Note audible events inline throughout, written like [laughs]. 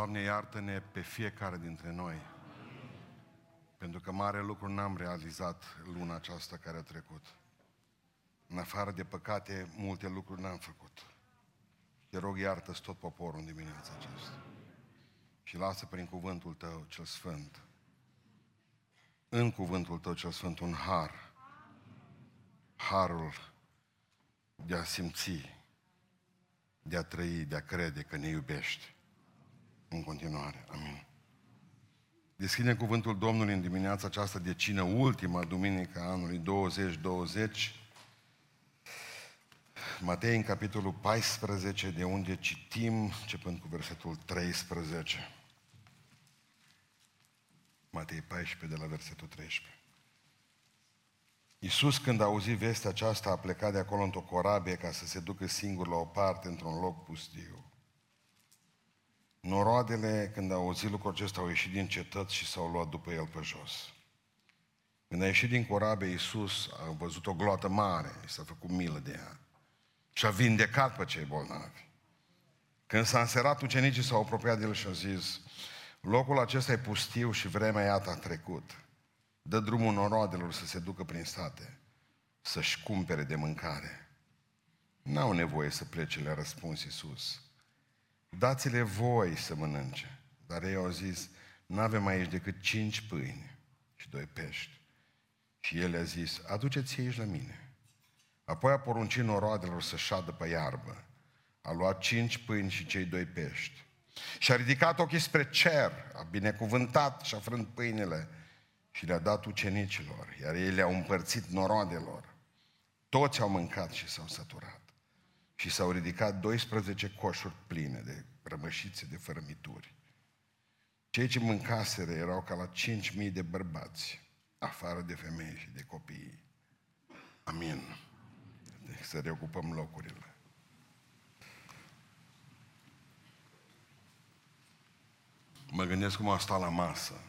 Doamne, iartă-ne pe fiecare dintre noi. Pentru că mare lucru n-am realizat luna aceasta care a trecut. În afară de păcate, multe lucruri n-am făcut. Te rog, iartă tot poporul în dimineața aceasta. Și lasă prin cuvântul Tău cel Sfânt, în cuvântul Tău cel Sfânt, un har. Harul de a simți, de a trăi, de a crede că ne iubești. În continuare. Amin. Deschidem cuvântul Domnului în dimineața aceasta de cină, ultima duminică a anului 2020. Matei în capitolul 14, de unde citim, începând cu versetul 13. Matei 14, de la versetul 13. Iisus, când a auzit vestea aceasta, a plecat de acolo într-o corabie ca să se ducă singur la o parte, într-un loc pustiu. Noroadele, când au auzit lucrul acesta, au ieșit din cetăți și s-au luat după el pe jos. Când a ieșit din corabie, Iisus a văzut o gloată mare și s-a făcut milă de ea. Și a vindecat pe cei bolnavi. Când s-a înserat, ucenicii s-au apropiat de el și au zis, locul acesta e pustiu și vremea iată a trecut. Dă drumul noroadelor să se ducă prin state, să-și cumpere de mâncare. N-au nevoie să plece, le-a răspuns Iisus dați-le voi să mănânce. Dar ei au zis, nu avem aici decât cinci pâini și doi pești. Și el a zis, aduceți aici la mine. Apoi a poruncit noroadelor să șadă pe iarbă. A luat cinci pâini și cei doi pești. Și a ridicat ochii spre cer, a binecuvântat și a frânt pâinile și le-a dat ucenicilor, iar ei le-au împărțit noroadelor. Toți au mâncat și s-au săturat și s-au ridicat 12 coșuri pline de rămășițe de fărămituri. Cei ce mâncaseră erau ca la 5.000 de bărbați, afară de femei și de copii. Amin. Deci să reocupăm locurile. Mă gândesc cum a stat la masă,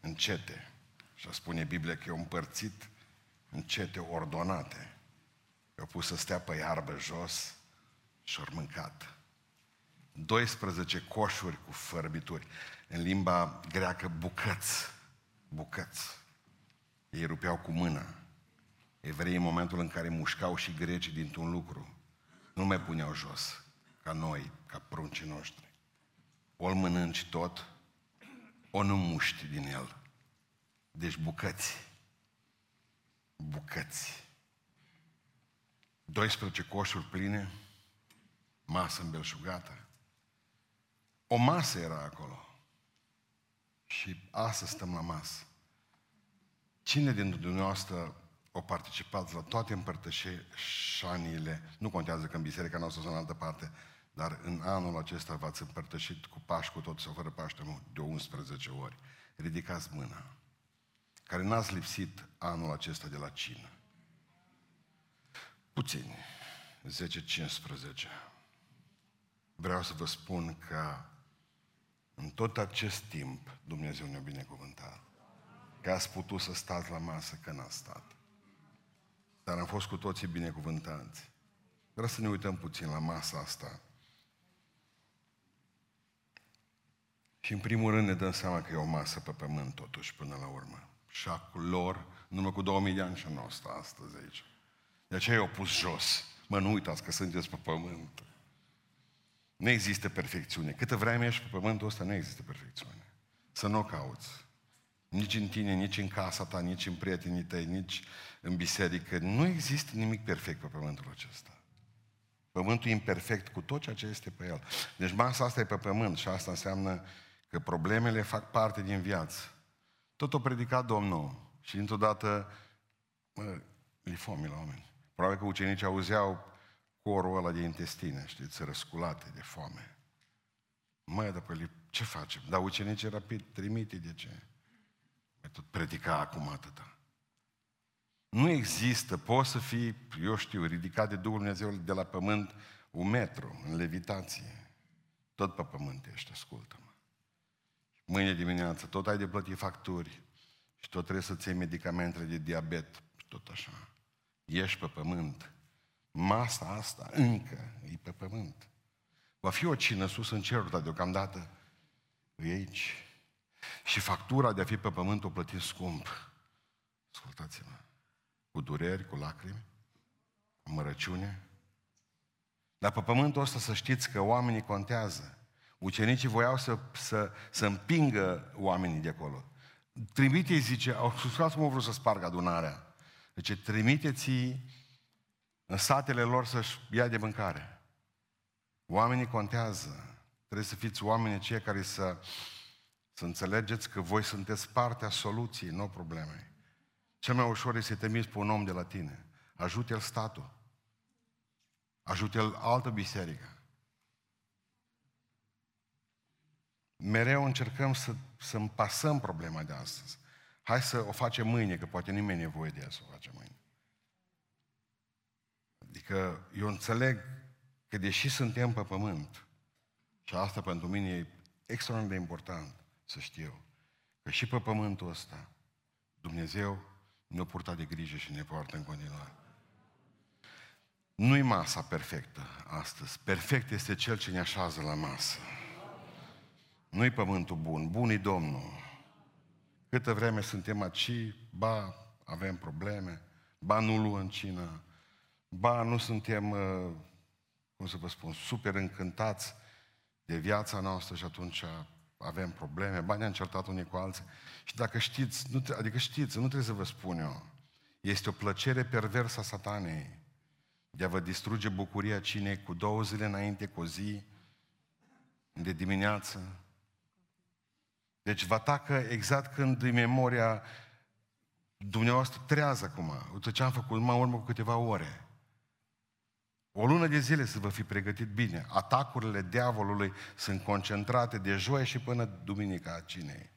în cete. Și a spune Biblia că e împărțit în cete ordonate. I-au pus să stea pe iarbă jos, și-au mâncat. 12 coșuri cu fărbituri. În limba greacă, bucăți. Bucăți. Ei rupeau cu mâna. Evreii, în momentul în care mușcau și grecii dintr-un lucru, nu mai puneau jos, ca noi, ca pruncii noștri. Ori mănânci tot, o nu muști din el. Deci bucăți. Bucăți. 12 coșuri pline, masă îmbelșugată. O masă era acolo. Și astăzi stăm la masă. Cine din dumneavoastră o participat la toate împărtășaniile, nu contează că în biserica noastră sau în altă parte, dar în anul acesta v-ați împărtășit cu Paști, cu tot sau fără Paște, nu, de 11 ori. Ridicați mâna. Care n-ați lipsit anul acesta de la cină. Puțini. 10-15 vreau să vă spun că în tot acest timp Dumnezeu ne-a binecuvântat. Că ați putut să stați la masă, că n-ați stat. Dar am fost cu toții binecuvântați. Vreau să ne uităm puțin la masa asta. Și în primul rând ne dăm seama că e o masă pe pământ totuși până la urmă. Șacul lor, numai cu 2000 de ani și nu asta astăzi aici. De aceea i-au pus jos. Mă, nu uitați că sunteți pe pământ. Nu există perfecțiune. Câtă vreme ești pe pământul ăsta, nu există perfecțiune. Să nu o cauți. Nici în tine, nici în casa ta, nici în prietenii tăi, nici în biserică. Nu există nimic perfect pe pământul acesta. Pământul e imperfect cu tot ceea ce este pe el. Deci masa asta e pe pământ și asta înseamnă că problemele fac parte din viață. Tot o predicat Domnul și dintr-o dată, mă, li fomi la oameni. Probabil că ucenicii auzeau corul ăla de intestine, știți, răsculate de foame. Măi, dar pe ce facem? Dar ucenicii rapid trimite, de ce? Mai tot predica acum atâta. Nu există, poți să fii, eu știu, ridicat de Duhul Dumnezeu de la pământ un metru, în levitație. Tot pe pământ ești, ascultă-mă. Mâine dimineață tot ai de plătit facturi și tot trebuie să-ți iei medicamentele de diabet, tot așa. Ești pe pământ masa asta încă e pe pământ. Va fi o cină sus în cerul, dar deocamdată E aici. Și factura de a fi pe pământ o plătit scump. Ascultați-mă. Cu dureri, cu lacrimi, cu mărăciune. Dar pe pământul ăsta să știți că oamenii contează. Ucenicii voiau să, să, să împingă oamenii de acolo. Trimite zice, au susținut cum au vrut să spargă adunarea. Deci trimiteți în satele lor să-și ia de mâncare. Oamenii contează. Trebuie să fiți oameni cei care să, să înțelegeți că voi sunteți partea soluției, nu problemei. Cel mai ușor este să te pe un om de la tine. Ajute-l statul. Ajute-l altă biserică. Mereu încercăm să, să împasăm problema de astăzi. Hai să o facem mâine, că poate nimeni nu e nevoie de ea să o facem mâine. Adică eu înțeleg că deși suntem pe pământ, și asta pentru mine e extraordinar de important să știu, că și pe pământul ăsta Dumnezeu ne-a purtat de grijă și ne poartă în continuare. Nu-i masa perfectă astăzi. Perfect este Cel ce ne așează la masă. Nu-i pământul bun, bun e Domnul. Câtă vreme suntem aici, ba avem probleme, ba nu luăm cină, ba nu suntem, uh, cum să vă spun, super încântați de viața noastră și atunci avem probleme, ba ne-am certat unii cu alții. Și dacă știți, nu, adică știți, nu trebuie să vă spun eu, este o plăcere perversă a satanei de a vă distruge bucuria cinei cu două zile înainte, cu o zi, de dimineață. Deci vă atacă exact când e memoria dumneavoastră trează acum. Uite ce am făcut mai urmă cu câteva ore. O lună de zile să vă fi pregătit bine. Atacurile diavolului sunt concentrate de joi și până duminica a cinei.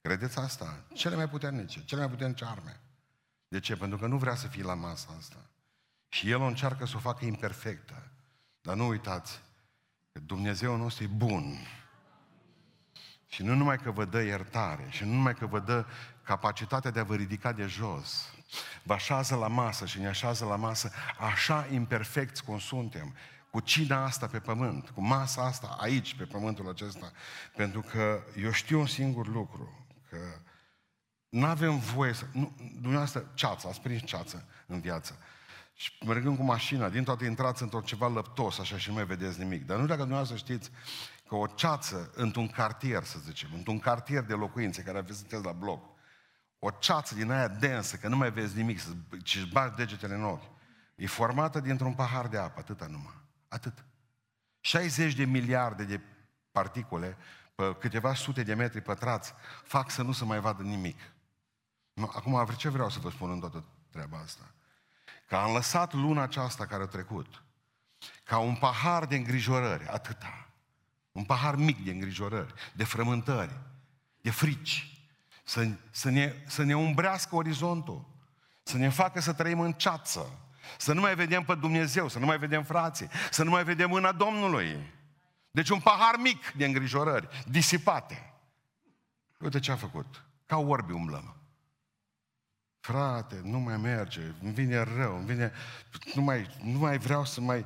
Credeți asta? Cele mai puternice, cele mai puternice arme. De ce? Pentru că nu vrea să fie la masa asta. Și el o încearcă să o facă imperfectă. Dar nu uitați că Dumnezeu nostru e bun. Și nu numai că vă dă iertare, și nu numai că vă dă capacitatea de a vă ridica de jos, vă așează la masă și ne așează la masă așa imperfecți cum suntem, cu cina asta pe pământ, cu masa asta aici, pe pământul acesta. Pentru că eu știu un singur lucru, că nu avem voie să... Nu, dumneavoastră, ceață, ați prins ceață în viață. Și mergând cu mașina, din toate intrați într-o ceva lăptos, așa și nu mai vedeți nimic. Dar nu dacă dumneavoastră știți că o ceață într-un cartier, să zicem, într-un cartier de locuințe care aveți sunteți la bloc, o ceață din aia densă, că nu mai vezi nimic, ci își bagi degetele în ochi, e formată dintr-un pahar de apă, atâta numai. Atât. 60 de miliarde de particule pe câteva sute de metri pătrați fac să nu se mai vadă nimic. Nu, acum, ce vreau să vă spun în toată treaba asta? Că am lăsat luna aceasta care a trecut ca un pahar de îngrijorări, atâta. Un pahar mic de îngrijorări, de frământări, de frici. Să, să, ne, să ne umbrească orizontul, să ne facă să trăim în ceață, să nu mai vedem pe Dumnezeu, să nu mai vedem frații, să nu mai vedem mâna Domnului. Deci un pahar mic de îngrijorări, disipate. Uite ce a făcut. Ca orbi umblăm. Frate, nu mai merge, îmi vine rău, îmi vine... Nu mai, nu mai vreau să mai...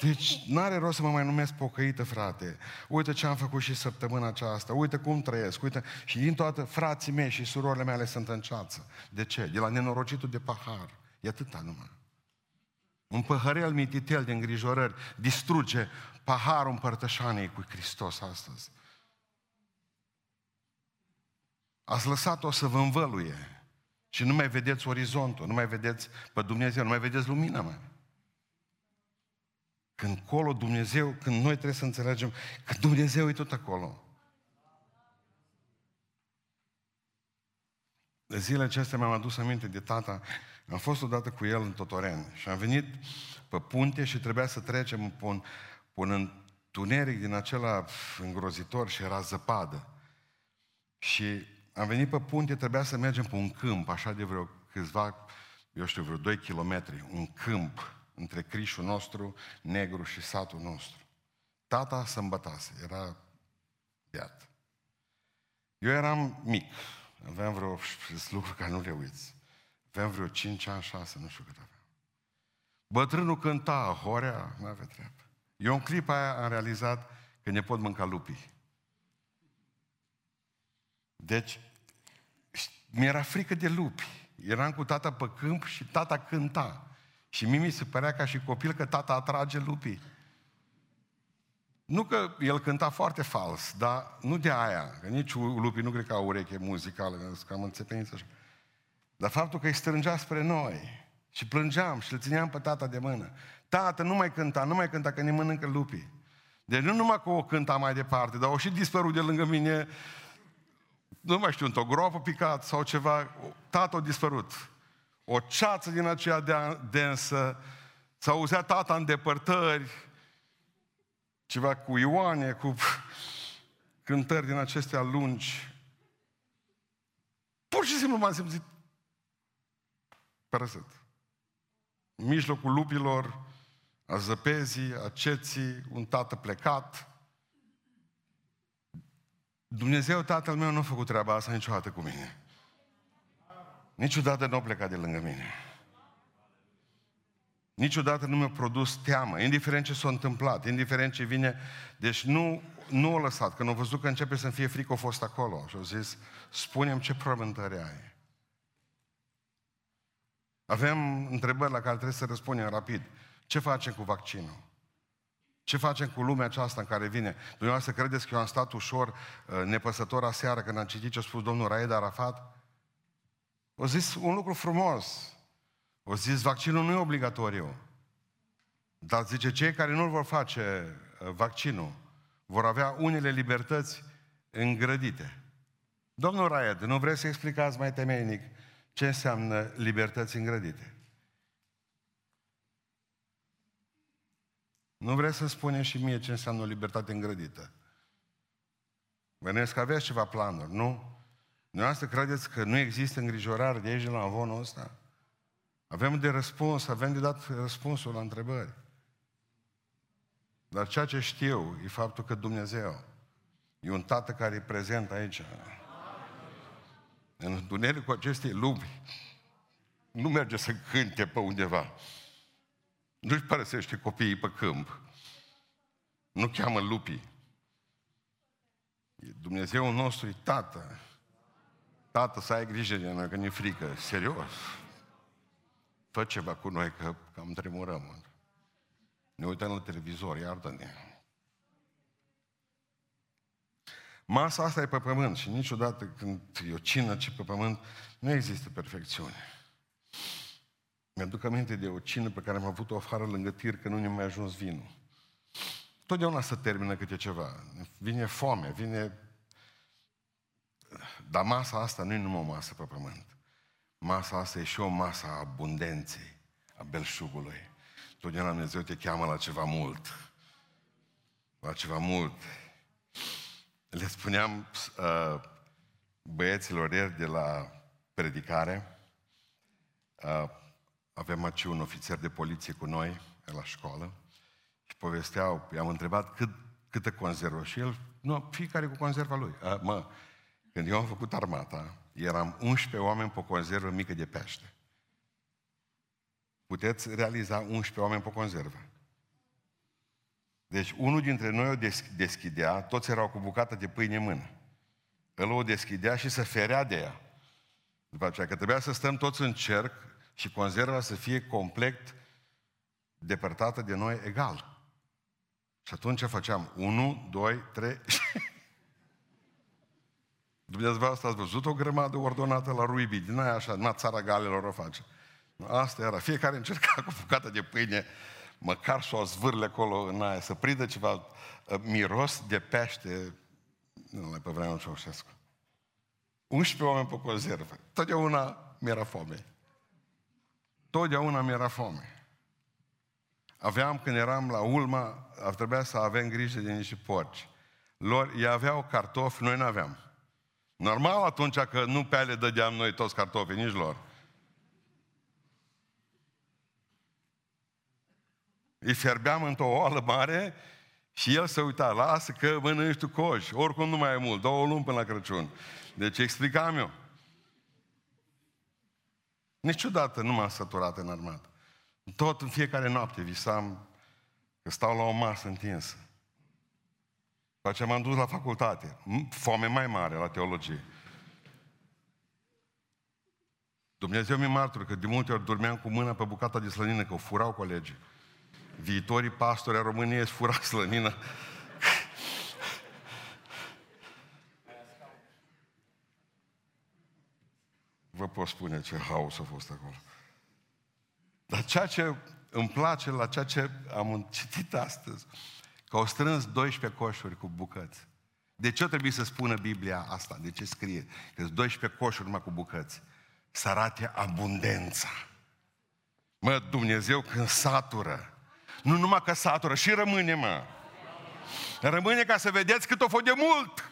Deci, n-are rost să mă mai numesc pocăită, frate. Uite ce am făcut și săptămâna aceasta, uite cum trăiesc, uite... Și din toată frații mei și surorile mele sunt în ceață. De ce? De la nenorocitul de pahar. E atâta numai. Un păhărel mititel de îngrijorări distruge paharul împărtășanei cu Hristos astăzi. Ați lăsat-o să vă învăluie. Și nu mai vedeți orizontul, nu mai vedeți pe Dumnezeu, nu mai vedeți lumina mai. Când colo Dumnezeu, când noi trebuie să înțelegem că Dumnezeu e tot acolo. De zilele acestea mi-am adus aminte de tata. Am fost odată cu el în Totoren și am venit pe punte și trebuia să trecem pe un, pe un întuneric din acela îngrozitor și era zăpadă. Și am venit pe punte, trebuia să mergem pe un câmp, așa de vreo câțiva, eu știu, vreo 2 kilometri, un câmp între crișul nostru, negru și satul nostru. Tata să îmbătase, era beat. Eu eram mic, aveam vreo lucruri care nu le uiți. Aveam vreo 5 ani, 6, nu știu cât aveam. Bătrânul cânta, horea, nu avea treabă. Eu în clipa aia am realizat că ne pot mânca lupii. Deci, mi-era frică de lupi. Eram cu tata pe câmp și tata cânta. Și mie mi se părea ca și copil că tata atrage lupii. Nu că el cânta foarte fals, dar nu de aia, că nici lupii nu cred că au ureche muzicală, că cam înțepeniți așa. Dar faptul că îi strângea spre noi și plângeam și îl țineam pe tata de mână. Tată, nu mai cânta, nu mai cânta, că ne mănâncă lupii. Deci nu numai că o cânta mai departe, dar o și dispărut de lângă mine, nu mai știu, într-o groapă picat sau ceva, tata a dispărut. O ceață din aceea densă, s-a auzea tata în depărtări, ceva cu Ioane, cu cântări din acestea lungi. Pur și simplu m-am simțit părăsit. În mijlocul lupilor, a zăpezii, a ceții, un tată plecat. Dumnezeu, Tatăl meu, nu a făcut treaba asta niciodată cu mine. Niciodată nu a plecat de lângă mine. Niciodată nu mi-a produs teamă, indiferent ce s-a întâmplat, indiferent ce vine. Deci nu, nu a lăsat. Când a văzut că începe să-mi fie frică, a fost acolo. Și a zis, spunem ce frământări ai. Avem întrebări la care trebuie să răspundem rapid. Ce facem cu vaccinul? Ce facem cu lumea aceasta în care vine? Dumneavoastră credeți că eu am stat ușor, uh, nepăsător aseară când am citit ce a spus domnul Raed Arafat? O zis un lucru frumos. O zis, vaccinul nu e obligatoriu. Dar zice, cei care nu vor face uh, vaccinul vor avea unele libertăți îngrădite. Domnul Raed, nu vreți să explicați mai temeinic ce înseamnă libertăți îngrădite? Nu vreți să spuneți și mie ce înseamnă o libertate îngrădită? Bănesc că aveți ceva planuri, nu? Dumneavoastră credeți că nu există îngrijorare de aici de la avonul ăsta? Avem de răspuns, avem de dat răspunsul la întrebări. Dar ceea ce știu e faptul că Dumnezeu e un tată care e prezent aici. În întunericul acestei lumi nu merge să cânte pe undeva. Nu-și părăsește copiii pe câmp. Nu cheamă lupii. Dumnezeu nostru e tată. Tată, să ai grijă de noi, că ne frică. Serios. Fă ceva cu noi, că cam tremurăm. Ne uităm la televizor, iartă-ne. Masa asta e pe pământ și niciodată când e o cină ce pe pământ, nu există perfecțiune. Mi-aduc aminte de o cină pe care am avut-o afară lângă tir, că nu ne mai ajuns vinul. Totdeauna se termină câte ceva. Vine foame, vine... Dar masa asta nu e numai o masă pe pământ. Masa asta e și o masă a abundenței, a belșugului. Totdeauna Dumnezeu te cheamă la ceva mult. La ceva mult. Le spuneam uh, băieților ieri de la predicare, uh, avem aici un ofițer de poliție cu noi, la școală, și povesteau, i-am întrebat cât, câtă conservă și el, nu, fiecare cu conserva lui. A, mă, când eu am făcut armata, eram 11 oameni pe o conservă mică de pește. Puteți realiza 11 oameni pe o conservă. Deci unul dintre noi o deschidea, toți erau cu bucată de pâine în mână. El o deschidea și se ferea de ea. După aceea, că trebuia să stăm toți în cerc și conserva să fie complet depărtată de noi egal. Și atunci făceam 1, 2, 3... Dumnezeu ați văzut o grămadă ordonată la ruibii, din aia așa, na țara galilor o face. Asta era. Fiecare încerca cu bucată de pâine, măcar să o zvârle acolo în aia, să prindă ceva uh, miros de pește. Nu mai pe vremea Ceaușescu. 11 oameni pe conservă. Totdeauna mi-era foame. Totdeauna mi-era foame. Aveam, când eram la Ulma, ar trebui să avem grijă de niște porci. Lor, ei aveau cartofi, noi nu aveam. Normal atunci că nu pe ale dădeam noi toți cartofii, nici lor. Îi fierbeam într-o oală mare și el se uita, lasă că mănânci tu coși, oricum nu mai e mult, două luni până la Crăciun. Deci explicam eu. Niciodată nu m-am săturat în armată. Tot în fiecare noapte visam că stau la o masă întinsă. După aceea m-am dus la facultate. Foame mai mare la teologie. Dumnezeu mi martură că de multe ori dormeam cu mâna pe bucata de slănină, că o furau colegii. Viitorii pastori a României îți furau slănină Vă pot spune ce haos a fost acolo. Dar ceea ce îmi place la ceea ce am citit astăzi, că au strâns 12 coșuri cu bucăți. De ce trebuie să spună Biblia asta? De ce scrie? Că sunt 12 coșuri numai cu bucăți. Să arate abundența. Mă, Dumnezeu când satură, nu numai că satură, și rămâne, mă. Rămâne ca să vedeți cât o fost de mult.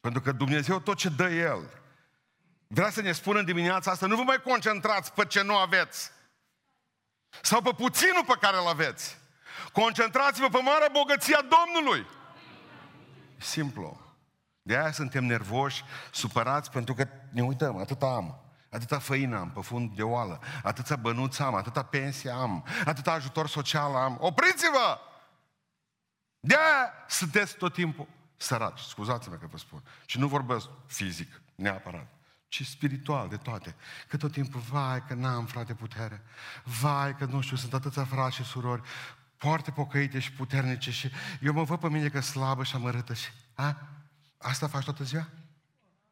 Pentru că Dumnezeu tot ce dă El. Vrea să ne spună în dimineața asta, nu vă mai concentrați pe ce nu aveți. Sau pe puținul pe care îl aveți. Concentrați-vă pe marea bogăție a Domnului. Simplu. De aia suntem nervoși, supărați, pentru că ne uităm, atâta am. Atâta făină am pe fund de oală, atâta bănuți am, atâta pensie am, atâta ajutor social am. Opriți-vă! de aia sunteți tot timpul săraci. Scuzați-mă că vă spun. Și nu vorbesc fizic, neapărat ci spiritual de toate. Că tot timpul, vai că n-am frate putere, vai că nu știu, sunt atâția frați și surori, foarte pocăite și puternice și eu mă văd pe mine că slabă și amărâtă și... A? Asta faci toată ziua?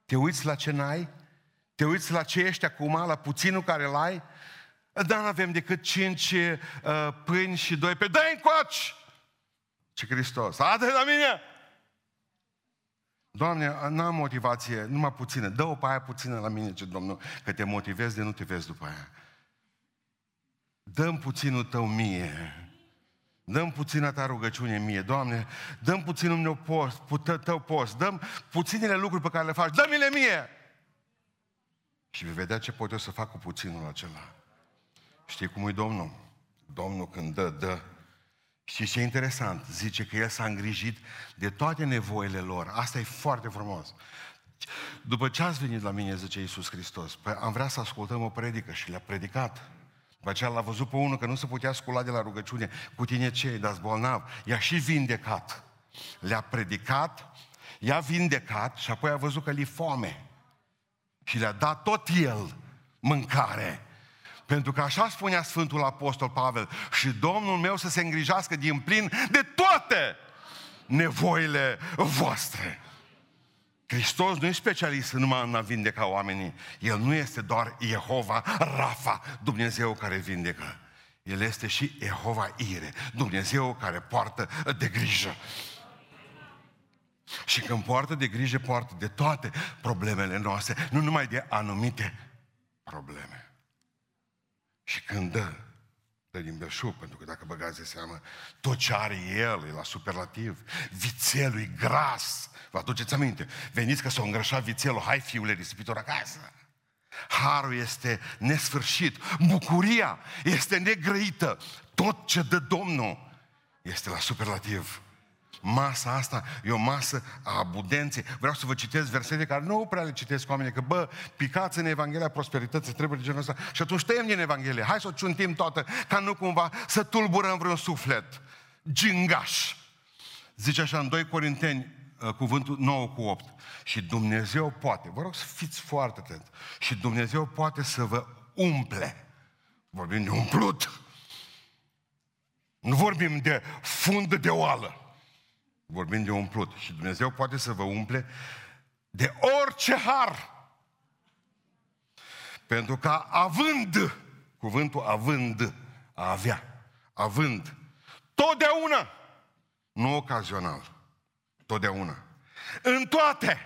Te uiți la ce n-ai? Te uiți la ce ești acum, la puținul care îl ai? Da, nu avem decât cinci uh, pâini și doi pe... Dă-i încoaci! Ce Hristos! Ade la mine! Doamne, n-am motivație, numai puțină. Dă-o pe aia puțină la mine, ce Domnul, că te motivezi de nu te vezi după aia. Dăm puținul tău mie. Dăm puțina ta rugăciune mie, Doamne, dăm puținul meu post, tău post, dăm puținele lucruri pe care le faci, dă-mi-le mie! Și vei vedea ce pot eu să fac cu puținul acela. Știi cum e Domnul? Domnul când dă, dă. Și ce e interesant? Zice că El s-a îngrijit de toate nevoile lor. Asta e foarte frumos. După ce ați venit la mine, zice Iisus Hristos, păi am vrea să ascultăm o predică și le-a predicat. După aceea l-a văzut pe unul că nu se putea scula de la rugăciune. Cu tine ce dar bolnav. I-a și vindecat. Le-a predicat, i-a vindecat și apoi a văzut că li foame. Și le-a dat tot el mâncare. Pentru că așa spunea Sfântul Apostol Pavel, și Domnul meu să se îngrijească din plin de toate nevoile voastre. Hristos nu e specialist numai în a vindeca oamenii. El nu este doar Jehova Rafa, Dumnezeu care vindecă. El este și Jehova Ire, Dumnezeu care poartă de grijă. Și când poartă de grijă, poartă de toate problemele noastre, nu numai de anumite probleme. Și când dă, dă din belșug, pentru că dacă băgați de seamă, tot ce are el e la superlativ. Vițelul e gras. Vă aduceți aminte? Veniți că s-a îngrășat vițelul, hai fiule risipitor acasă. Harul este nesfârșit, bucuria este negrăită. Tot ce dă Domnul este la superlativ. Masa asta e o masă a abudenței. Vreau să vă citesc versete care nu prea le citesc oamenii, că bă, picați în Evanghelia prosperității, trebuie de genul ăsta. Și atunci tăiem din Evanghelie. Hai să o ciuntim toată, ca nu cumva să tulburăm vreun suflet. Gingaș. Zice așa în 2 Corinteni, uh, cuvântul 9 cu 8. Și Dumnezeu poate, vă rog să fiți foarte atenți, și Dumnezeu poate să vă umple. Vorbim de umplut. Nu vorbim de fund de oală. Vorbim de umplut. Și Dumnezeu poate să vă umple de orice har. Pentru că având, cuvântul având, a avea, având, totdeauna, nu ocazional, totdeauna, în toate,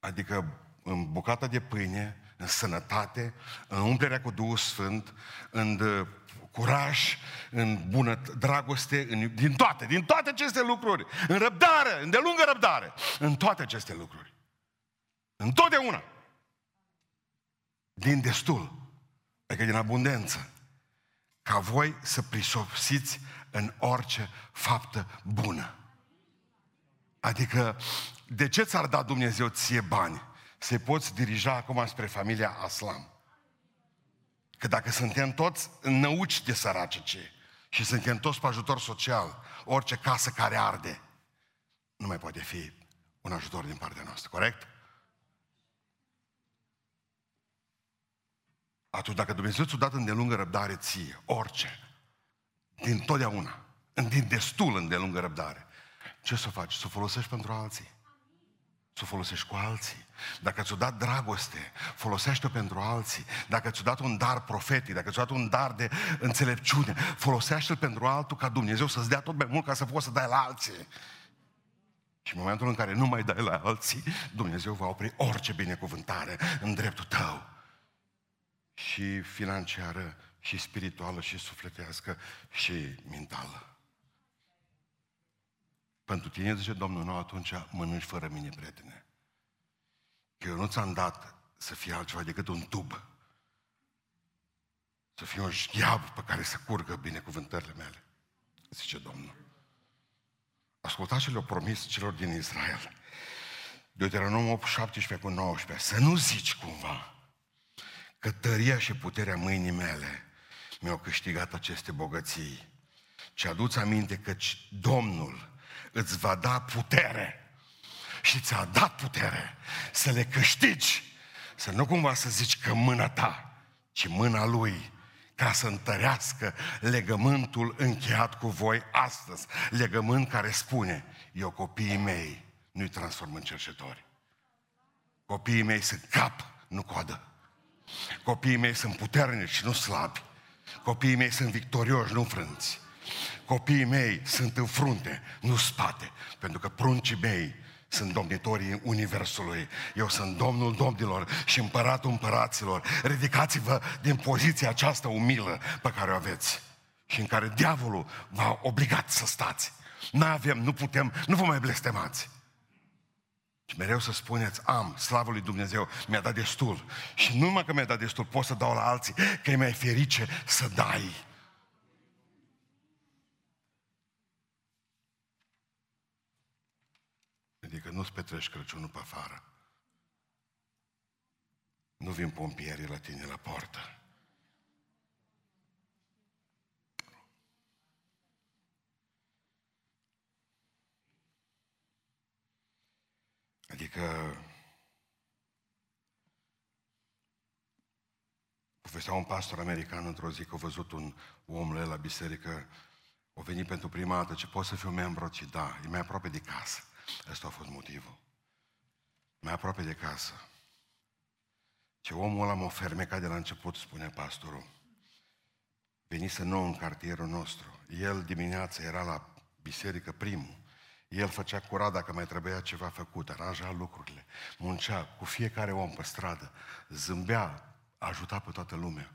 adică în bucata de pâine, în sănătate, în umplerea cu Duhul Sfânt, în curaj, în bună dragoste, în, din toate, din toate aceste lucruri, în răbdare, în delungă răbdare, în toate aceste lucruri. Întotdeauna. Din destul, adică din abundență, ca voi să prisopsiți în orice faptă bună. Adică, de ce ți-ar da Dumnezeu ție bani? Să-i poți dirija acum spre familia Aslam. Că dacă suntem toți năuci de săracice și suntem toți pe ajutor social, orice casă care arde, nu mai poate fi un ajutor din partea noastră, corect? Atunci dacă Dumnezeu ți-a dat îndelungă răbdare ție, orice, din totdeauna, din destul îndelungă răbdare, ce să faci? Să o folosești pentru alții. Să o folosești cu alții. Dacă ți-o dat dragoste, folosește-o pentru alții. Dacă ți-o dat un dar profetic, dacă ți-o dat un dar de înțelepciune, folosește-l pentru altul ca Dumnezeu să-ți dea tot mai mult ca să poți să dai la alții. Și în momentul în care nu mai dai la alții, Dumnezeu va opri orice binecuvântare în dreptul tău. Și financiară, și spirituală, și sufletească, și mentală. Pentru tine, zice Domnul, nu, atunci mănânci fără mine, prietene. Că eu nu ți-am dat să fie altceva decât un tub. Să fie un șgheab pe care să curgă binecuvântările mele. Zice Domnul. Ascultați ce le-au promis celor din Israel. Deuteronom 8, 17 cu 19. Să nu zici cumva că tăria și puterea mâinii mele mi-au câștigat aceste bogății. ci aduți aminte că Domnul îți va da putere și ți-a dat putere să le câștigi. Să nu cumva să zici că mâna ta, ci mâna lui, ca să întărească legământul încheiat cu voi astăzi. Legământ care spune, eu copiii mei nu-i transform în cercetori. Copiii mei sunt cap, nu coadă. Copiii mei sunt puternici, nu slabi. Copiii mei sunt victorioși, nu frânți. Copiii mei sunt în frunte, nu spate, pentru că pruncii mei sunt domnitorii Universului. Eu sunt Domnul Domnilor și Împăratul Împăraților. Ridicați-vă din poziția aceasta umilă pe care o aveți și în care diavolul v-a obligat să stați. Nu avem, nu putem, nu vă mai blestemați. Și mereu să spuneți, am, slavă lui Dumnezeu, mi-a dat destul. Și nu numai că mi-a dat destul, pot să dau la alții, că e mai ferice să dai. Adică nu-ți petrești Crăciunul pe afară. Nu vin pompierii la tine la poartă. Adică povestea un pastor american într-o zi că a văzut un om la biserică, o venit pentru prima dată, ce poți să fiu membru? Și da, e mai aproape de casă. Ăsta a fost motivul. Mai aproape de casă. Ce omul ăla m-a fermecat de la început, spune pastorul. Venise nou în cartierul nostru. El dimineața era la biserică primul. El făcea curat dacă mai trebuia ceva făcut, aranja lucrurile, muncea cu fiecare om pe stradă, zâmbea, ajuta pe toată lumea.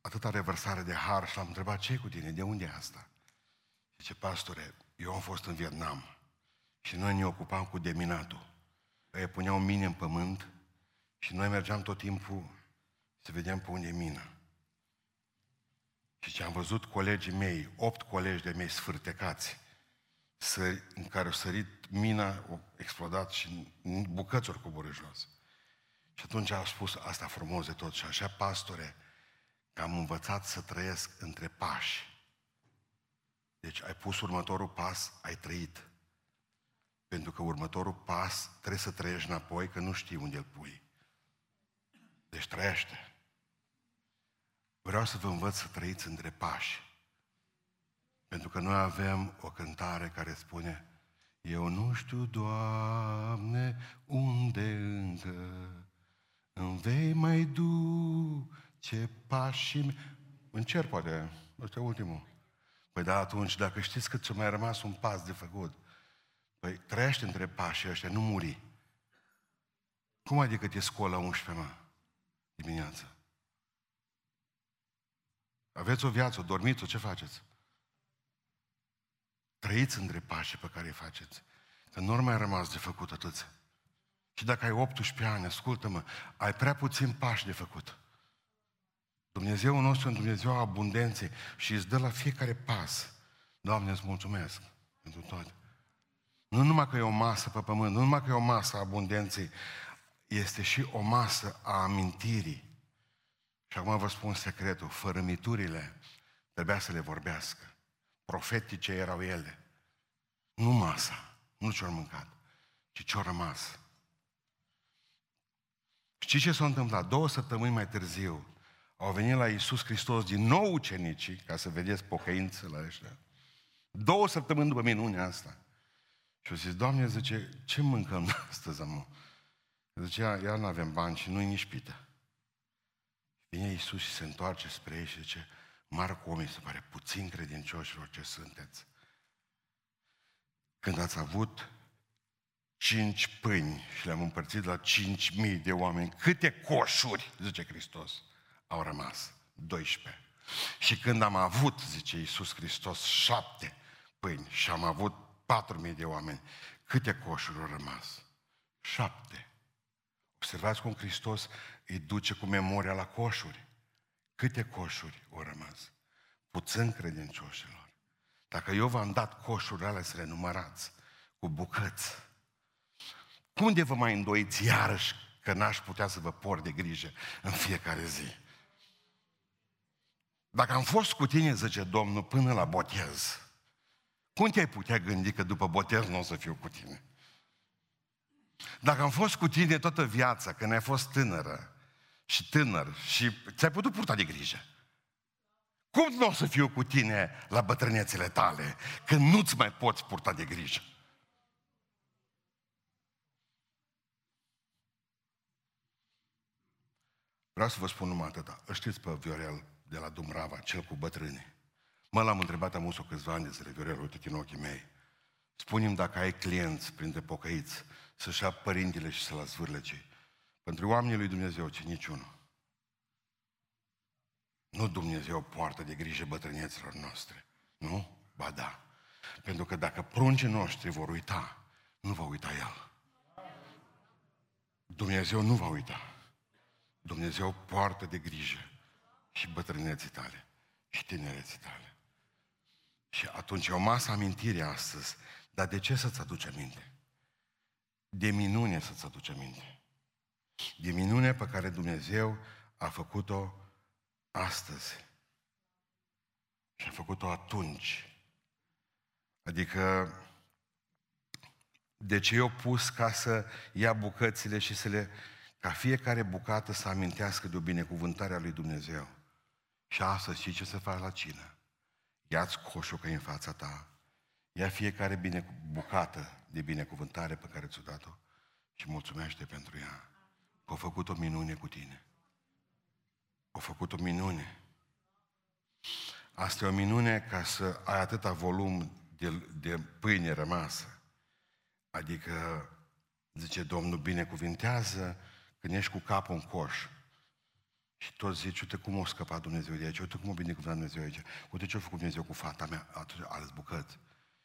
Atâta revărsare de har și l-am întrebat, ce cu tine, de unde e asta? Zice, pastore, eu am fost în Vietnam. Și noi ne ocupam cu deminatul. Ei puneau mine în pământ și noi mergeam tot timpul să vedem pe unde e mina. Și ce am văzut colegii mei, opt colegi de mei sfârtecați, sări, în care au sărit mina, a explodat și în bucăți ori coboră jos. Și atunci a spus asta frumos de tot. Și așa, pastore, că am învățat să trăiesc între pași. Deci ai pus următorul pas, ai trăit. Pentru că următorul pas trebuie să trăiești înapoi, că nu știi unde îl pui. Deci trăiește. Vreau să vă învăț să trăiți între pași. Pentru că noi avem o cântare care spune Eu nu știu, Doamne, unde încă îmi vei mai duce pașii În cer, poate, ăsta ultimul. Păi da, atunci, dacă știți că ți-a mai rămas un pas de făcut, Păi trăiește între pașii ăștia, nu muri. Cum adică te scoli la 11, mă, dimineața? Aveți o viață, dormiți-o, ce faceți? Trăiți între pașii pe care îi faceți. Că nu mai rămas de făcut atâția. Și dacă ai 18 ani, ascultă-mă, ai prea puțin pași de făcut. Dumnezeu nostru în Dumnezeu abundenței și îți dă la fiecare pas. Doamne, îți mulțumesc pentru toate. Nu numai că e o masă pe pământ, nu numai că e o masă a abundenței, este și o masă a amintirii. Și acum vă spun secretul, fărâmiturile trebuia să le vorbească. Profetice erau ele. Nu masa, nu ce-au mâncat, ci ce-au rămas. Și Și ce s-a întâmplat? Două săptămâni mai târziu au venit la Iisus Hristos din nou ucenicii, ca să vedeți pocăință la ăștia. Două săptămâni după minunea asta. Și au zis, Doamne, zice, ce mâncăm [laughs] astăzi, amă? Zice, iar nu avem bani și nu-i nici pită. Vine Iisus și se întoarce spre ei și zice, Marcu, omii se pare puțin credincioșilor ce sunteți. Când ați avut cinci pâini și le-am împărțit la cinci mii de oameni, câte coșuri, zice Hristos, au rămas? 12. Și când am avut, zice Iisus Hristos, șapte pâini și am avut patru mii de oameni, câte coșuri au rămas? Șapte. Observați cum Hristos îi duce cu memoria la coșuri. Câte coșuri au rămas? Puțin credincioșilor. Dacă eu v-am dat coșurile alea să le numărați cu bucăți, cum de vă mai îndoiți iarăși că n-aș putea să vă por de grijă în fiecare zi? Dacă am fost cu tine, zice Domnul, până la botez, cum te-ai putea gândi că după botez nu o să fiu cu tine? Dacă am fost cu tine toată viața, când ai fost tânără și tânăr și ți-ai putut purta de grijă, cum nu o să fiu cu tine la bătrânețele tale, când nu-ți mai poți purta de grijă? Vreau să vă spun numai atâta. Știți pe Viorel de la Dumrava, cel cu bătrâni. Mă l-am întrebat am o câțiva ani de zile, Viorel, uite în ochii mei. Spune-mi dacă ai clienți printre pocăiți să-și ia părintele și să-l zvârlece. Pentru oamenii lui Dumnezeu, ce niciunul. Nu Dumnezeu poartă de grijă bătrâneților noastre. Nu? Ba da. Pentru că dacă pruncii noștri vor uita, nu va uita El. Dumnezeu nu va uita. Dumnezeu poartă de grijă și bătrâneții tale și tinereții tale. Și atunci e o masă amintire astăzi. Dar de ce să-ți aduce aminte? De minune să-ți aduce aminte. De minune pe care Dumnezeu a făcut-o astăzi. Și a făcut-o atunci. Adică, de ce eu pus ca să ia bucățile și să le... ca fiecare bucată să amintească de o binecuvântare a lui Dumnezeu. Și astăzi știi ce să faci la cină? Ia-ți coșul că e în fața ta. Ia fiecare bine, bucată de binecuvântare pe care ți-o dat-o și mulțumește pentru ea. Că a făcut o minune cu tine. A făcut o minune. Asta e o minune ca să ai atâta volum de, de pâine rămasă. Adică, zice Domnul, binecuvintează când ești cu capul în coș. Și toți zici, uite cum a scăpat Dumnezeu de aici, uite cum a binecuvântat Dumnezeu aici, uite ce a făcut Dumnezeu cu fata mea, atunci ales bucăți.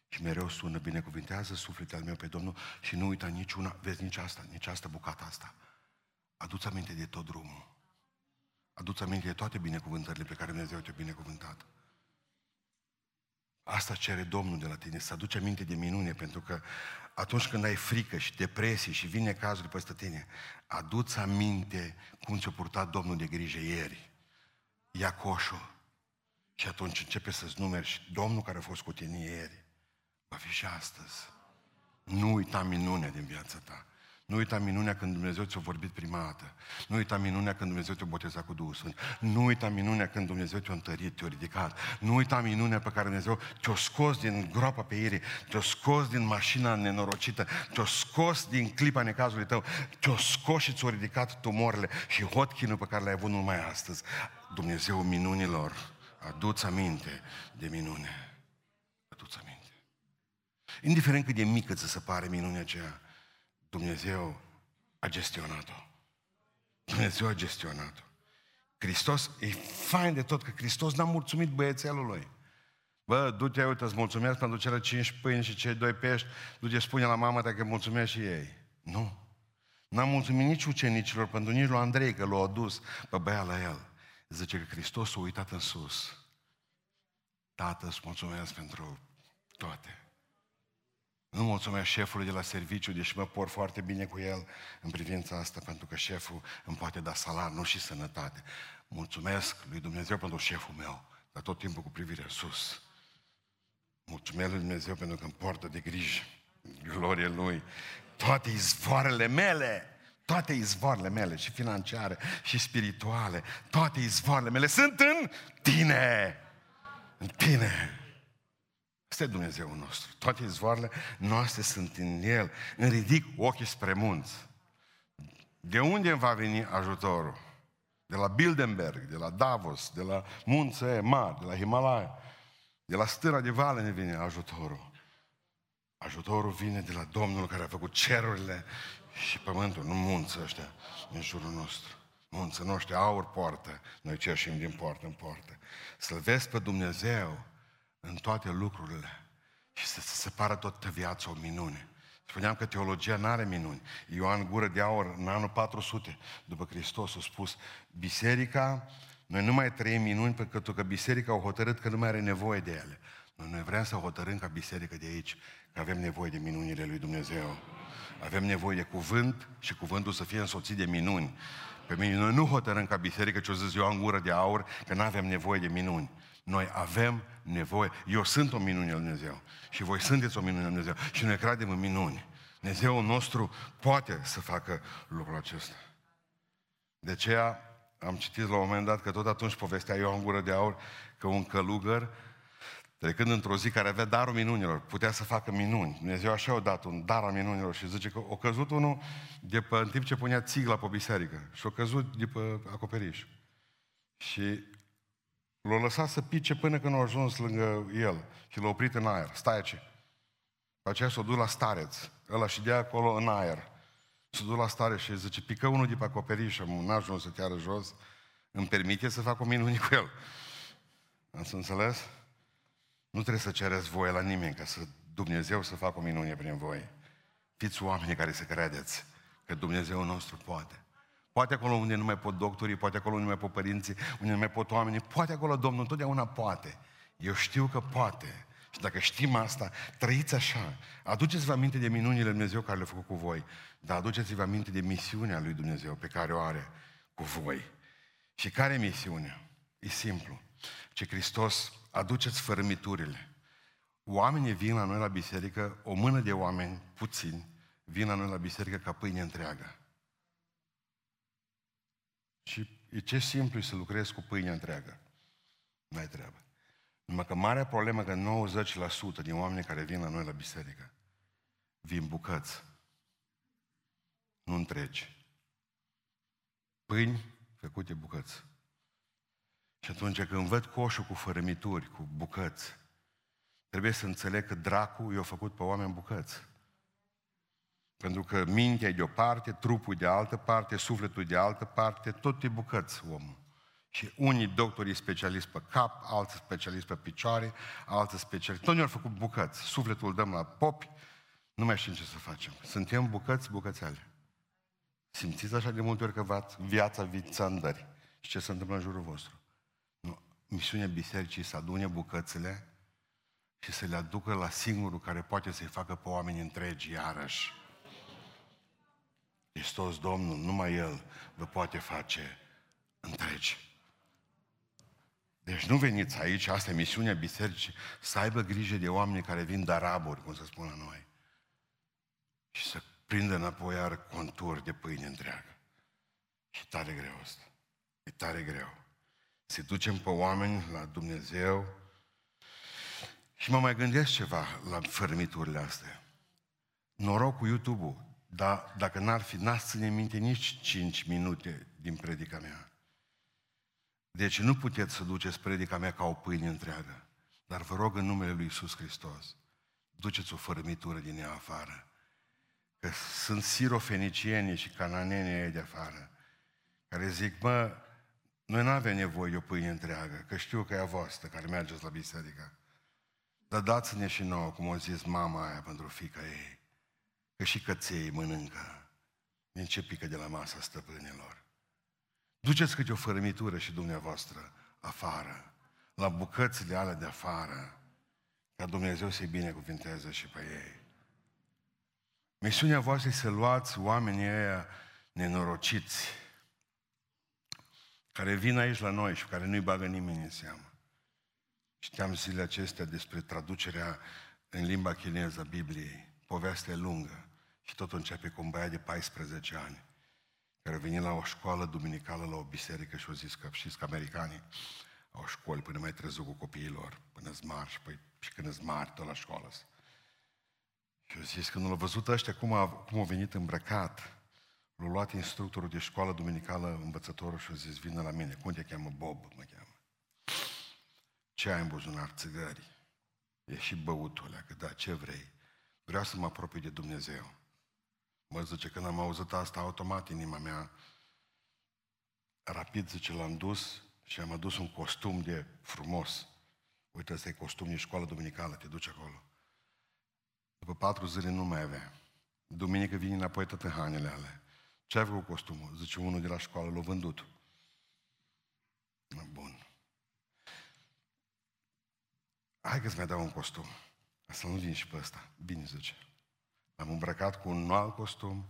Și mereu sună, binecuvintează sufletul meu pe Domnul și nu uita niciuna, vezi nici asta, nici asta bucata asta. Aduți aminte de tot drumul. Aduți aminte de toate binecuvântările pe care Dumnezeu te-a binecuvântat. Asta cere Domnul de la tine, să aduci aminte de minune, pentru că atunci când ai frică și depresie și vine cazul peste tine, aduți aminte cum ți-a purtat Domnul de grijă ieri. Ia coșul și atunci începe să-ți numeri și Domnul care a fost cu tine ieri va fi și astăzi. Nu uita minunea din viața ta. Nu uita minunea când Dumnezeu ți-a vorbit prima dată. Nu uita minunea când Dumnezeu te-a botezat cu Duhul Sfânt. Nu uita minunea când Dumnezeu te-a întărit, te-a ridicat. Nu uita minunea pe care Dumnezeu te-a scos din groapa pe ieri, te-a scos din mașina nenorocită, te-a scos din clipa necazului tău, te-a scos și ți-a ridicat tumorile și hotchinul pe care l-ai avut numai astăzi. Dumnezeu minunilor, aduți aminte de minune. Aduți aminte. Indiferent cât de mică ți se pare minunea aceea, Dumnezeu a gestionat-o. Dumnezeu a gestionat-o. Hristos, e fain de tot că Hristos n-a mulțumit băiețelului. Bă, du-te, uite, îți mulțumesc pentru cele cinci pâini și cei doi pești, du-te, spune la mama ta că mulțumesc și ei. Nu. N-am mulțumit nici ucenicilor, pentru nici lui Andrei că l-a adus pe băia la el. Zice că Hristos a uitat în sus. Tată, îți mulțumesc pentru toate. Nu mulțumesc șefului de la serviciu, deși mă por foarte bine cu el în privința asta, pentru că șeful îmi poate da salar, nu și sănătate. Mulțumesc lui Dumnezeu pentru șeful meu, dar tot timpul cu privire sus. Mulțumesc lui Dumnezeu pentru că îmi poartă de grijă. Glorie Lui. Toate izvoarele mele, Toate izvoarele mele, și financiare, și spirituale, toate izvoarele mele sunt în tine. În tine. Este Dumnezeu nostru. Toate izvoarele noastre sunt în El. Îmi ridic ochii spre munți. De unde va veni ajutorul? De la Bildenberg, de la Davos, de la munții mari, de la Himalaya, de la stâra de vale ne vine ajutorul. Ajutorul vine de la Domnul care a făcut cerurile și pământul, nu munță ăștia în jurul nostru. Munță noștri aur poartă, noi cerșim din poartă în poartă. Să-L vezi pe Dumnezeu în toate lucrurile și să se separă tot viața o minune. Spuneam că teologia nu are minuni. Ioan Gură de Aur, în anul 400, după Hristos, a spus, biserica, noi nu mai trăim minuni pentru că biserica a hotărât că nu mai are nevoie de ele. Noi, noi vrem să hotărâm ca biserică de aici, că avem nevoie de minunile lui Dumnezeu. Avem nevoie de cuvânt și cuvântul să fie însoțit de minuni. Pe mine, noi nu hotărâm ca biserică ce o zis eu în gură de aur, că nu avem nevoie de minuni. Noi avem nevoie. Eu sunt o minune al Dumnezeu. Și voi sunteți o minune al Dumnezeu. Și noi credem în minuni. Dumnezeul nostru poate să facă lucrul acesta. De aceea am citit la un moment dat că tot atunci povestea eu în gură de aur că un călugăr Trecând într-o zi care avea darul minunilor, putea să facă minuni. Dumnezeu așa a dat un dar al minunilor și zice că o căzut unul de pe, în timp ce punea țigla pe biserică și o căzut de pe acoperiș. Și l-a lăsat să pice până când a ajuns lângă el și l-a oprit în aer. Stai aici. Pe aceea s-a dus la stareț. Ăla și de acolo în aer. S-a dus la stareț și zice, pică unul de pe acoperiș, n-aș ajuns să te jos, îmi permite să fac o minuni cu el. Ați înțeles? Nu trebuie să cereți voie la nimeni ca să Dumnezeu să facă o minune prin voi. Fiți oameni care să credeți că Dumnezeu nostru poate. Poate acolo unde nu mai pot doctorii, poate acolo unde nu mai pot părinții, unde nu mai pot oamenii, poate acolo Domnul întotdeauna poate. Eu știu că poate. Și dacă știm asta, trăiți așa. Aduceți-vă aminte de minunile Lui Dumnezeu care le-a făcut cu voi, dar aduceți-vă aminte de misiunea lui Dumnezeu pe care o are cu voi. Și care e misiunea? E simplu. Ce Hristos aduceți fărâmiturile. Oamenii vin la noi la biserică, o mână de oameni, puțini, vin la noi la biserică ca pâine întreagă. Și e ce simplu să lucrezi cu pâine întreagă. Nu ai treabă. Numai că marea problemă că 90% din oamenii care vin la noi la biserică vin bucăți. Nu întregi. Pâini făcute bucăți. Și atunci când văd coșul cu fărămituri, cu bucăți, trebuie să înțeleg că dracul i-a făcut pe oameni bucăți. Pentru că mintea e de o parte, trupul de altă parte, sufletul de altă parte, tot e bucăți omul. Și unii doctorii specialiști pe cap, alții specialiști pe picioare, alții specialiști. Tot ne-au făcut bucăți. Sufletul dăm la popi, nu mai știm ce să facem. Suntem bucăți, bucățele. Simțiți așa de multe ori că viața vițandări. Și ce se întâmplă în jurul vostru? misiunea bisericii să adune bucățile și să le aducă la singurul care poate să-i facă pe oameni întregi iarăși. Hristos Domnul, numai El vă poate face întregi. Deci nu veniți aici, asta e misiunea bisericii, să aibă grijă de oameni care vin de araburi, cum să spună noi, și să prindă înapoi iar conturi de pâine întreagă. Și tare greu asta. E tare greu să ducem pe oameni la Dumnezeu. Și mă mai gândesc ceva la fărmiturile astea. Noroc cu YouTube-ul, dar dacă n-ar fi, n-ați ține minte nici 5 minute din predica mea. Deci nu puteți să duceți predica mea ca o pâine întreagă. Dar vă rog în numele Lui Iisus Hristos, duceți o fărâmitură din ea afară. Că sunt sirofenicieni și cananenii de afară, care zic, mă, noi nu avem nevoie de o pâine întreagă, că știu că e a voastră care mergeți la biserică. Dar dați-ne și nouă, cum a zis mama aia pentru fica ei, că și căței mănâncă din ce pică de la masa stăpânilor. Duceți câte o fărămitură și dumneavoastră afară, la bucățile alea de afară, ca Dumnezeu să-i binecuvinteze și pe ei. Misiunea voastră e să luați oamenii ăia nenorociți, care vin aici la noi și care nu-i bagă nimeni în seamă. Știam zilele acestea despre traducerea în limba chineză a Bibliei. Povestea e lungă și tot începe cu un băiat de 14 ani care a venit la o școală duminicală, la o biserică și a zis că știți că americanii au școli până mai trezut cu copiilor, până marți și, păi, și când îți marți tot la școală. Și a zis că nu l-a văzut ăștia cum a, cum a venit îmbrăcat, l-a luat instructorul de școală duminicală, învățătorul și a zis, vină la mine, cum te cheamă? Bob, mă cheamă. Ce ai în buzunar? Țigări. E și băutul că da, ce vrei? Vreau să mă apropii de Dumnezeu. Mă zice, când am auzit asta, automat inima mea, rapid, zice, l-am dus și am adus un costum de frumos. Uite, ăsta e costum de școală duminicală, te duci acolo. După patru zile nu mai avea. Duminică vine înapoi toate hainele alea. Ce ai făcut costumul? Zice unul de la școală, l-a vândut. Bun. Hai că-ți mai dau un costum. Asta nu vin și pe ăsta. Bine, zice. Am îmbrăcat cu un alt costum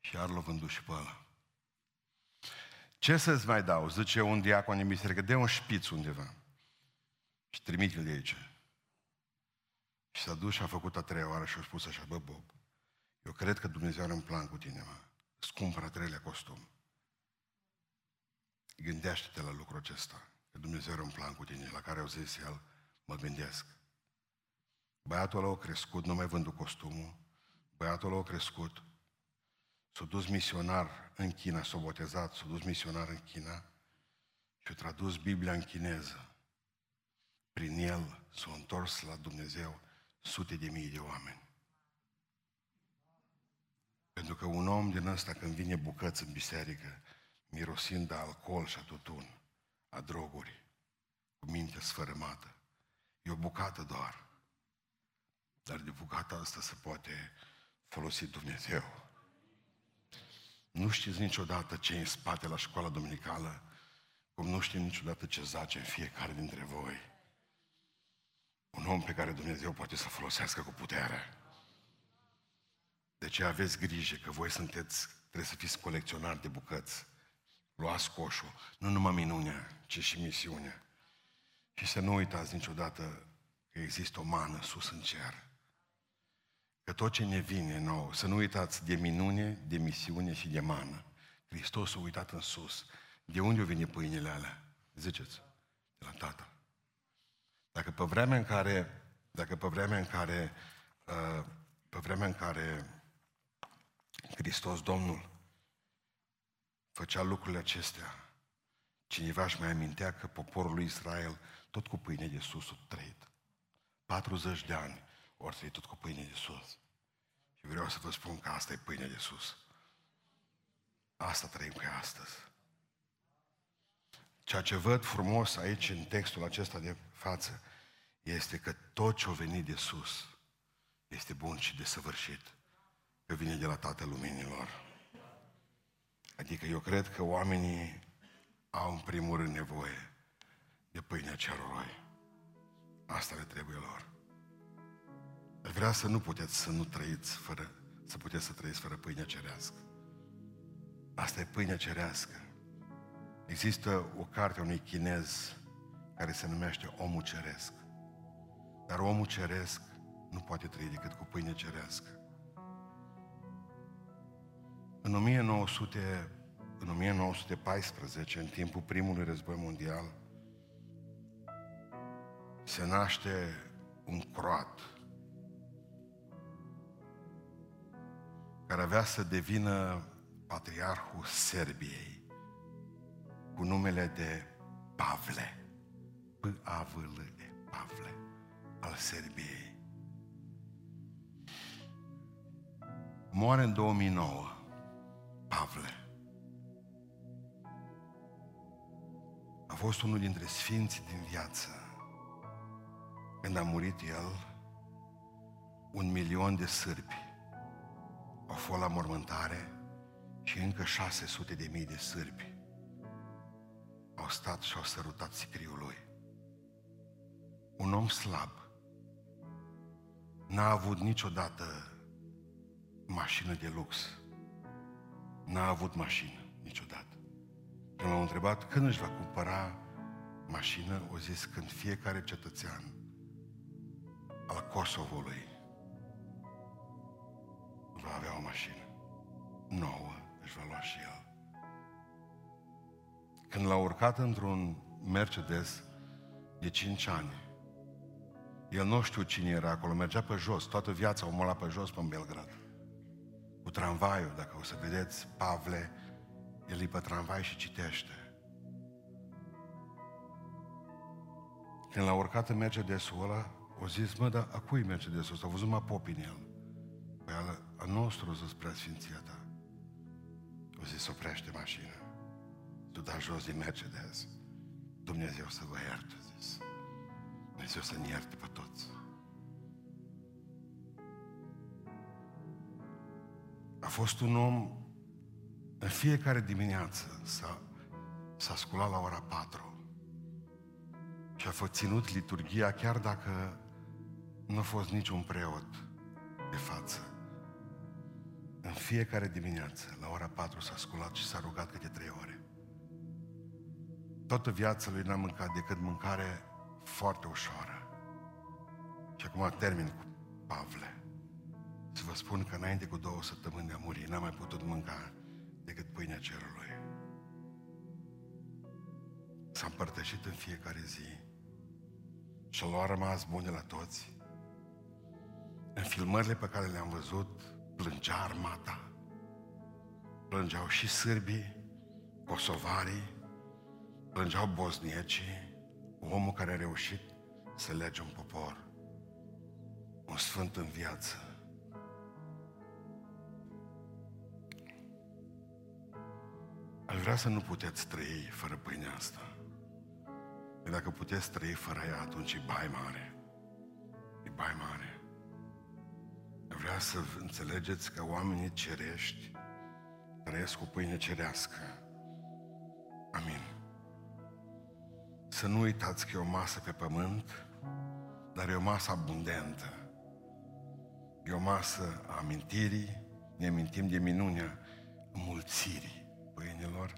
și iar l-a vândut și pe ăla. Ce să-ți mai dau? Zice un diacon în biserică, de un șpiț undeva. Și trimite-l de aici. Și s-a dus și a făcut a treia oară și a spus așa, bă, Bob, eu cred că Dumnezeu are un plan cu tine, mă. Îți cumpără treilea costum. Gândește-te la lucrul acesta, că Dumnezeu are un plan cu tine, la care au zis el, mă gândesc. Băiatul ăla a crescut, nu mai vândut costumul, băiatul ăla a crescut, s-a dus misionar în China, s-a botezat, s-a dus misionar în China și a tradus Biblia în chineză. Prin el s-au întors la Dumnezeu sute de mii de oameni. Pentru că un om din ăsta când vine bucăți în biserică, mirosind de alcool și a tutun, a droguri, cu minte sfărâmată, e o bucată doar. Dar de bucata asta se poate folosi Dumnezeu. Nu știți niciodată ce e în spate la școala dominicală, cum nu știm niciodată ce zace în fiecare dintre voi. Un om pe care Dumnezeu poate să folosească cu putere. De ce aveți grijă că voi sunteți, trebuie să fiți colecționari de bucăți. Luați coșul, nu numai minunea, ci și misiunea. Și să nu uitați niciodată că există o mană sus în cer. Că tot ce ne vine nou, să nu uitați de minune, de misiune și de mană. Hristos a uitat în sus. De unde vine pâinile alea? Ziceți, de la Tatăl. Dacă pe vremea în care, dacă pe vremea în care, uh, pe vremea în care Hristos Domnul făcea lucrurile acestea, cineva își mai amintea că poporul lui Israel tot cu pâine de sus a trăit. 40 de ani ori trăit tot cu pâine de sus. Și vreau să vă spun că asta e pâine de sus. Asta trăim cu astăzi. Ceea ce văd frumos aici în textul acesta de față este că tot ce a venit de sus este bun și desăvârșit. Că vine de la Tatăl Luminilor. Adică eu cred că oamenii au în primul rând nevoie de pâinea cerului. Asta le trebuie lor. Vrea să nu puteți să nu trăiți fără, să puteți să trăiți fără pâinea cerească. Asta e pâinea cerească. Există o carte a unui chinez care se numește Omul Ceresc. Dar omul ceresc nu poate trăi decât cu pâine cerească. În 1900, în 1914, în timpul primului război mondial, se naște un croat care avea să devină patriarhul Serbiei cu numele de Pavle. P-A-V-L-E, Pavle, al Serbiei. Moare în 2009, Pavle. A fost unul dintre sfinții din viață. Când a murit el, un milion de sârbi au fost la mormântare și încă 600 de mii de sârbi au stat și au sărutat sicriul lui. Un om slab n-a avut niciodată mașină de lux. N-a avut mașină niciodată. Când l-au întrebat când își va cumpăra mașină, o zis când fiecare cetățean al Kosovului va avea o mașină nouă, își își va lua și el. Când l-a urcat într-un Mercedes de 5 ani, el nu știu cine era acolo, mergea pe jos, toată viața omul la pe jos pe Belgrad. Cu tramvaiul, dacă o să vedeți, Pavle, el e pe tramvai și citește. Când l-a urcat în Mercedesul ăla, o zis, mă, dar a cui Mercedesul ăsta? A văzut mă pop în el. Păi al, al nostru, zis preasfinția ta. O zis, oprește mașina. Tu da jos din Mercedes. Dumnezeu să vă ierte, zis. Dumnezeu să ne ierte pe toți. A fost un om în fiecare dimineață s-a, s-a sculat la ora 4 și a fost ținut liturgia chiar dacă nu a fost niciun preot de față. În fiecare dimineață, la ora 4, s-a sculat și s-a rugat câte trei ore. Toată viața lui n-a mâncat decât mâncare foarte ușoară. Și acum termin cu Pavle. Să vă spun că înainte cu două săptămâni de a muri, n-am mai putut mânca decât pâinea cerului. S-a împărtășit în fiecare zi și l-a rămas bune la toți. În filmările pe care le-am văzut, plângea armata. Plângeau și sârbii, kosovarii, plângeau bosniecii, omul care a reușit să lege un popor, un sfânt în viață. Aș vrea să nu puteți trăi fără pâinea asta. Că dacă puteți trăi fără ea, atunci e bai mare. E bai mare. Vrea să înțelegeți că oamenii cerești trăiesc cu pâine cerească. Amin. Să nu uitați că e o masă pe pământ, dar e o masă abundentă. E o masă a amintirii, ne amintim de minunea mulțirii pâinilor,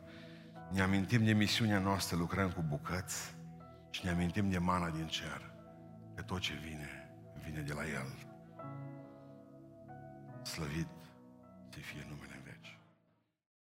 ne amintim de misiunea noastră, lucrăm cu bucăți și ne amintim de mana din cer, că tot ce vine, vine de la El. Slăvit să fie numele